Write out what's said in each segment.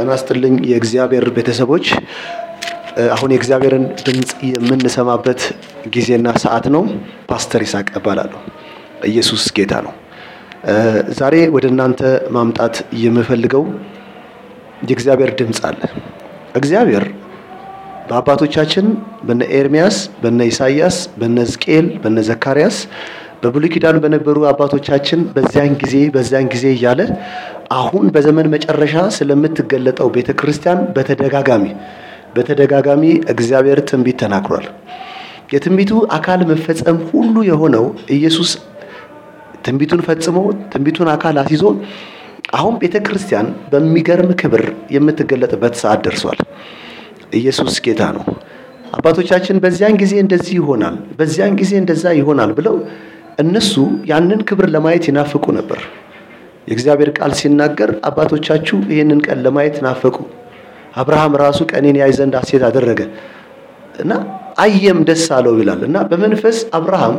ጤና ይስጥልኝ የእግዚአብሔር ቤተሰቦች። አሁን የእግዚአብሔርን ድምፅ የምንሰማበት ጊዜና ሰዓት ነው። ፓስተር ይስሐቅ እባላለሁ። ኢየሱስ ጌታ ነው። ዛሬ ወደ እናንተ ማምጣት የምፈልገው የእግዚአብሔር ድምፅ አለ። እግዚአብሔር በአባቶቻችን በነ ኤርሚያስ፣ በነ ኢሳይያስ፣ በነ ሕዝቅኤል፣ በነ ዘካርያስ በብሉይ ኪዳን በነበሩ አባቶቻችን በዚያን ጊዜ በዚያን ጊዜ እያለ አሁን በዘመን መጨረሻ ስለምትገለጠው ቤተ ክርስቲያን በተደጋጋሚ በተደጋጋሚ እግዚአብሔር ትንቢት ተናግሯል። የትንቢቱ አካል መፈጸም ሁሉ የሆነው ኢየሱስ ትንቢቱን ፈጽሞ ትንቢቱን አካል አስይዞ አሁን ቤተ ክርስቲያን በሚገርም ክብር የምትገለጥበት ሰዓት ደርሷል። ኢየሱስ ጌታ ነው። አባቶቻችን በዚያን ጊዜ እንደዚህ ይሆናል፣ በዚያን ጊዜ እንደዛ ይሆናል ብለው እነሱ ያንን ክብር ለማየት ይናፍቁ ነበር። የእግዚአብሔር ቃል ሲናገር አባቶቻችሁ ይህንን ቀን ለማየት ናፈቁ። አብርሃም ራሱ ቀኔን ያይ ዘንድ ሐሴት አደረገ እና አየም ደስ አለው ይላል እና በመንፈስ አብርሃም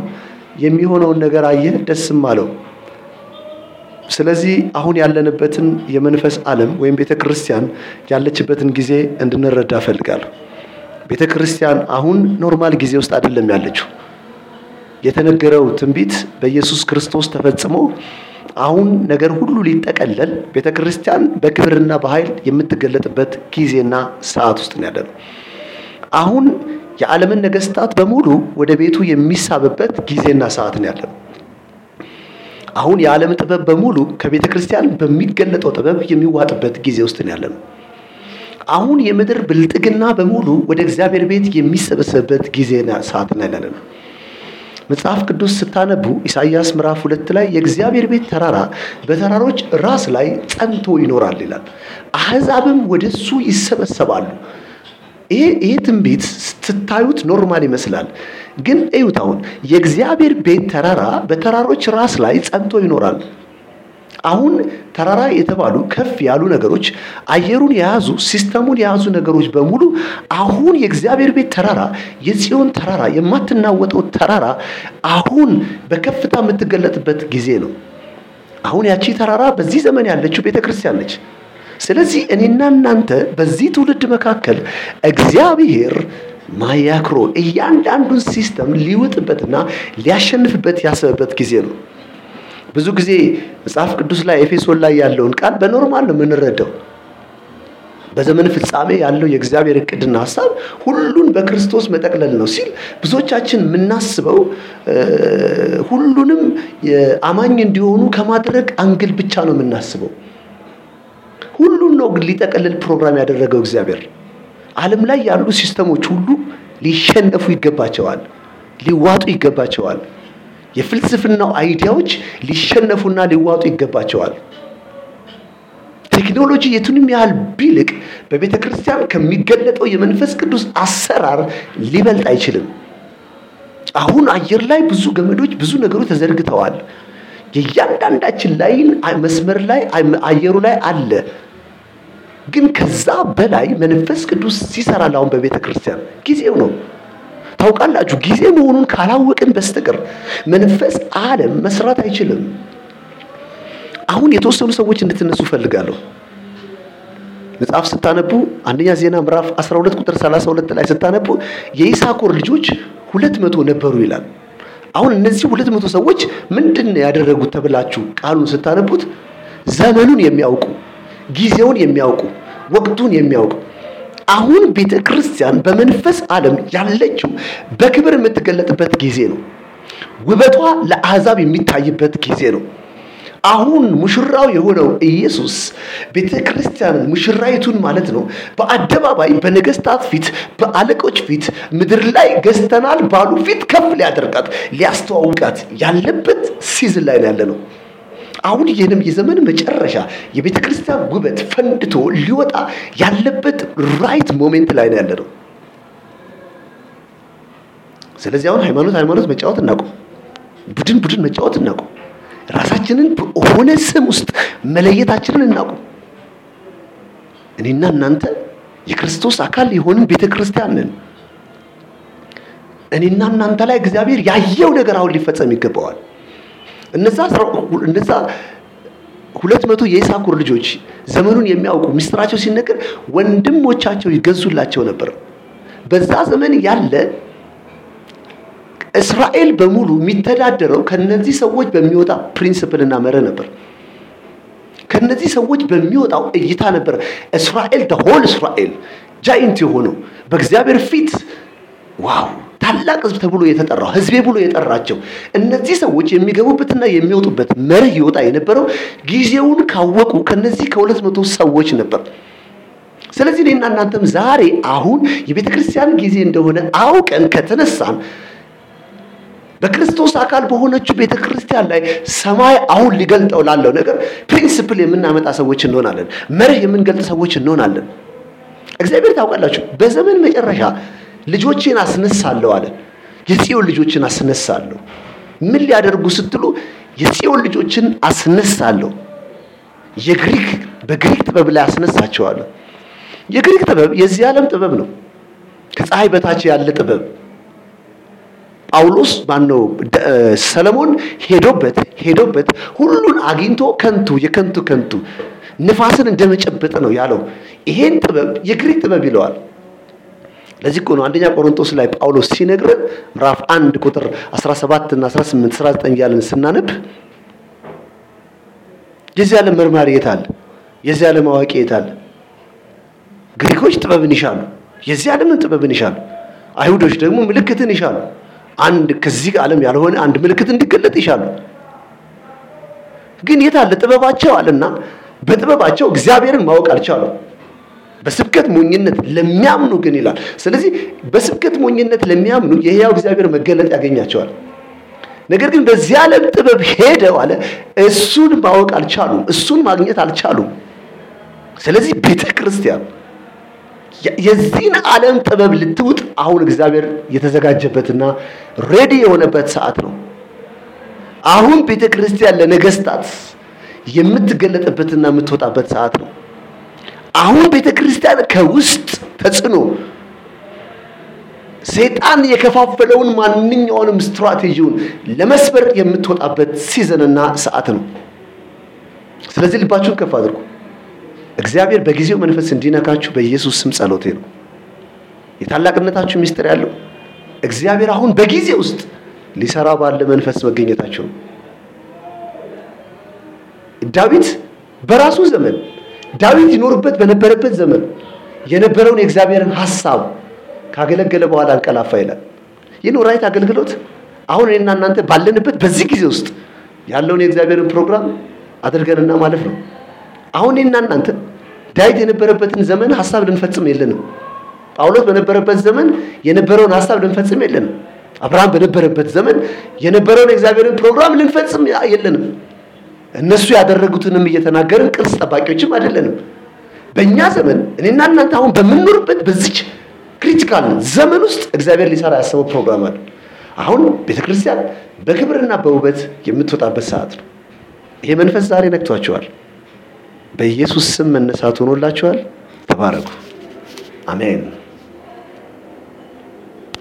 የሚሆነውን ነገር አየ፣ ደስም አለው። ስለዚህ አሁን ያለንበትን የመንፈስ ዓለም ወይም ቤተ ክርስቲያን ያለችበትን ጊዜ እንድንረዳ እፈልጋለሁ። ቤተ ክርስቲያን አሁን normal ጊዜ ውስጥ አይደለም ያለችው። የተነገረው ትንቢት በኢየሱስ ክርስቶስ ተፈጽሞ አሁን ነገር ሁሉ ሊጠቀለል ቤተ ክርስቲያን በክብርና በኃይል የምትገለጥበት ጊዜና ሰዓት ውስጥ ነው ያለነው። አሁን የዓለምን ነገስታት በሙሉ ወደ ቤቱ የሚሳብበት ጊዜና ሰዓት ነው ያለነው። አሁን የዓለም ጥበብ በሙሉ ከቤተ ክርስቲያን በሚገለጠው ጥበብ የሚዋጥበት ጊዜ ውስጥ ነው ያለነው። አሁን የምድር ብልጥግና በሙሉ ወደ እግዚአብሔር ቤት የሚሰበሰብበት ጊዜና ሰዓት ነው ያለነው። መጽሐፍ ቅዱስ ስታነቡ ኢሳይያስ ምዕራፍ ሁለት ላይ የእግዚአብሔር ቤት ተራራ በተራሮች ራስ ላይ ጸንቶ ይኖራል ይላል። አሕዛብም ወደሱ ይሰበሰባሉ። ይሄ ትንቢት ስትታዩት normal ይመስላል፣ ግን እዩት። አሁን የእግዚአብሔር ቤት ተራራ በተራሮች ራስ ላይ ጸንቶ ይኖራል። አሁን ተራራ የተባሉ ከፍ ያሉ ነገሮች አየሩን የያዙ system ኡን የያዙ ነገሮች በሙሉ አሁን የእግዚአብሔር ቤት ተራራ የጽዮን ተራራ የማትናወጠው ተራራ አሁን በከፍታ የምትገለጥበት ጊዜ ነው። አሁን ያቺ ተራራ በዚህ ዘመን ያለችው ቤተ ክርስቲያን ነች። ስለዚህ እኔና እናንተ በዚህ ትውልድ መካከል እግዚአብሔር ማያክሮ እያንዳንዱን system ሊውጥበትና ሊያሸንፍበት ያሰበበት ጊዜ ነው። ብዙ ጊዜ መጽሐፍ ቅዱስ ላይ ኤፌሶን ላይ ያለውን ቃል በ normal ነው የምንረዳው። በዘመን ፍጻሜ ያለው የእግዚአብሔር እቅድና ሀሳብ ሁሉን በክርስቶስ መጠቅለል ነው ሲል ብዙዎቻችን የምናስበው ሁሉንም አማኝ እንዲሆኑ ከማድረግ አንግል ብቻ ነው የምናስበው። ሁሉን ነው ሊጠቀልል ፕሮግራም ያደረገው እግዚአብሔር። ዓለም ላይ ያሉ system ኦች ሁሉ ሊሸነፉ ይገባቸዋል፣ ሊዋጡ ይገባቸዋል። የፍልስፍናው idea ዎች ሊሸነፉና ሊዋጡ ይገባቸዋል። ቴክኖሎጂ የቱንም ያህል ቢልቅ በቤተ ክርስቲያን ከሚገለጠው የመንፈስ ቅዱስ አሰራር ሊበልጥ አይችልም። አሁን አየር ላይ ብዙ ገመዶች፣ ብዙ ነገሮች ተዘርግተዋል። የእያንዳንዳችን line መስመር ላይ አየሩ ላይ አለ። ግን ከዛ በላይ መንፈስ ቅዱስ ሲሰራል። አሁን በቤተ ክርስቲያን ጊዜው ነው። ታውቃላችሁ፣ ጊዜ መሆኑን ካላወቅን በስተቀር መንፈስ ዓለም መስራት አይችልም። አሁን የተወሰኑ ሰዎች እንድትነሱ እፈልጋለሁ። መጽሐፍ ስታነቡ አንደኛ ዜና ምዕራፍ 12 ቁጥር 32 ላይ ስታነቡ የይሳኮር ልጆች ሁለት መቶ ነበሩ ይላል። አሁን እነዚህ ሁለት መቶ ሰዎች ምንድን ያደረጉት ተብላችሁ ቃሉን ስታነቡት ዘመኑን የሚያውቁ ጊዜውን የሚያውቁ ወቅቱን የሚያውቁ አሁን ቤተ ክርስቲያን በመንፈስ ዓለም ያለችው በክብር የምትገለጥበት ጊዜ ነው። ውበቷ ለአሕዛብ የሚታይበት ጊዜ ነው። አሁን ሙሽራው የሆነው ኢየሱስ ቤተ ክርስቲያንን ሙሽራይቱን ማለት ነው በአደባባይ በነገስታት ፊት፣ በአለቆች ፊት፣ ምድር ላይ ገዝተናል ባሉ ፊት ከፍ ሊያደርጋት ሊያስተዋውቃት ያለበት season ላይ ያለነው። አሁን የዘመን መጨረሻ የቤተ ክርስቲያን ውበት ፈንድቶ ሊወጣ ያለበት right moment ላይ ነው ያለነው። ስለዚህ አሁን ሃይማኖት ሃይማኖት መጫወት እናቁም፣ ቡድን ቡድን መጫወት እናቁም፣ ራሳችንን በሆነ ስም ውስጥ መለየታችንን እናቁም። እኔና እናንተ የክርስቶስ አካል የሆንን ቤተ ክርስቲያን ነን። እኔና እናንተ ላይ እግዚአብሔር ያየው ነገር አሁን ሊፈጸም ይገባዋል። እነዛ ሁለት መቶ የይሳኮር ልጆች ዘመኑን የሚያውቁ ምስጢራቸው ሲነገር ወንድሞቻቸው ይገዙላቸው ነበር። በዛ ዘመን ያለ እስራኤል በሙሉ የሚተዳደረው ከነዚህ ሰዎች በሚወጣ principle ና መርህ ነበር። ከነዚህ ሰዎች በሚወጣው እይታ ነበር እስራኤል whole እስራኤል giant የሆነው በእግዚአብሔር ፊት wow ታላቅ ሕዝብ ተብሎ የተጠራው ሕዝቤ ብሎ የጠራቸው እነዚህ ሰዎች የሚገቡበትና የሚወጡበት መርህ ይወጣ የነበረው ጊዜውን ካወቁ ከነዚህ ከሁለት መቶ ሰዎች ነበር። ስለዚህ እኔና እናንተም ዛሬ አሁን የቤተ ክርስቲያን ጊዜ እንደሆነ አውቀን ከተነሳን በክርስቶስ አካል በሆነችው ቤተ ክርስቲያን ላይ ሰማይ አሁን ሊገልጠው ላለው ነገር principle የምናመጣ ሰዎች እንሆናለን። መርህ የምንገልጥ ሰዎች እንሆናለን። እግዚአብሔር ታውቃላችሁ፣ በዘመን መጨረሻ ልጆችን አስነሳለሁ አለ። የጽዮን ልጆችን አስነሳለሁ። ምን ሊያደርጉ ስትሉ የጽዮን ልጆችን አስነሳለሁ። የግሪክ በግሪክ ጥበብ ላይ አስነሳቸዋለሁ። የግሪክ ጥበብ የዚህ ዓለም ጥበብ ነው። ከፀሐይ በታች ያለ ጥበብ ጳውሎስ ማነው ሰለሞን ሄዶበት ሄዶበት ሁሉን አግኝቶ ከንቱ የከንቱ ከንቱ ንፋስን እንደመጨበጥ ነው ያለው። ይሄን ጥበብ የግሪክ ጥበብ ይለዋል። ለዚህ እኮ ነው አንደኛ ቆሮንቶስ ላይ ጳውሎስ ሲነግረን ምዕራፍ አንድ ቁጥር 17 እና 18 19 እያለን ስናነብ የዚህ ዓለም መርማሪ የት አለ? የዚህ ዓለም አዋቂ የት አለ? ግሪኮች ጥበብን ይሻሉ፣ የዚህ ዓለምን ጥበብን ይሻሉ። አይሁዶች ደግሞ ምልክትን ይሻሉ። አንድ ከዚህ ዓለም ያልሆነ አንድ ምልክት እንዲገለጥ ይሻሉ። ግን የት አለ ጥበባቸው አለና በጥበባቸው እግዚአብሔርን ማወቅ አልቻሉም። በስብከት ሞኝነት ለሚያምኑ ግን ይላል። ስለዚህ በስብከት ሞኝነት ለሚያምኑ የሕያው እግዚአብሔር መገለጥ ያገኛቸዋል። ነገር ግን በዚህ ዓለም ጥበብ ሄደው አለ እሱን ማወቅ አልቻሉም፣ እሱን ማግኘት አልቻሉም። ስለዚህ ቤተ ክርስቲያን የዚህን ዓለም ጥበብ ልትውጥ አሁን እግዚአብሔር የተዘጋጀበትና ሬዲ የሆነበት ሰዓት ነው። አሁን ቤተ ክርስቲያን ለነገስታት የምትገለጥበትና የምትወጣበት ሰዓት ነው። አሁን ቤተ ክርስቲያን ከውስጥ ተጽዕኖ ሰይጣን የከፋፈለውን ማንኛውንም ስትራቴጂውን ለመስበር የምትወጣበት ሲዘንና ሰዓት ነው። ስለዚህ ልባችሁን ከፍ አድርጉ። እግዚአብሔር በጊዜው መንፈስ እንዲነካችሁ በኢየሱስ ስም ጸሎቴ ነው። የታላቅነታችሁ ምስጢር ያለው እግዚአብሔር አሁን በጊዜ ውስጥ ሊሰራ ባለ መንፈስ መገኘታቸው ነው። ዳዊት በራሱ ዘመን ዳዊት ይኖርበት በነበረበት ዘመን የነበረውን የእግዚአብሔርን ሐሳብ ካገለገለ በኋላ አንቀላፋ ይላል። ይህ right አገልግሎት። አሁን እኔና እናንተ ባለንበት በዚህ ጊዜ ውስጥ ያለውን የእግዚአብሔርን ፕሮግራም አድርገንና ማለፍ ነው። አሁን እኔና እናንተ ዳዊት የነበረበትን ዘመን ሐሳብ ልንፈጽም የለንም። ጳውሎስ በነበረበት ዘመን የነበረውን ሐሳብ ልንፈጽም የለንም። አብርሃም በነበረበት ዘመን የነበረውን የእግዚአብሔርን ፕሮግራም ልንፈጽም የለንም። እነሱ ያደረጉትንም እየተናገርን ቅርስ ጠባቂዎችም አይደለንም። በእኛ ዘመን እኔና እናንተ አሁን በምንኖርበት በዚች critical ዘመን ውስጥ እግዚአብሔር ሊሰራ ያሰበው ፕሮግራም አለ። አሁን ቤተ ክርስቲያን በክብርና በውበት የምትወጣበት ሰዓት ነው። ይሄ መንፈስ ዛሬ ነክቷቸዋል። በኢየሱስ ስም መነሳት ሆኖላቸዋል። ተባረኩ። አሜን።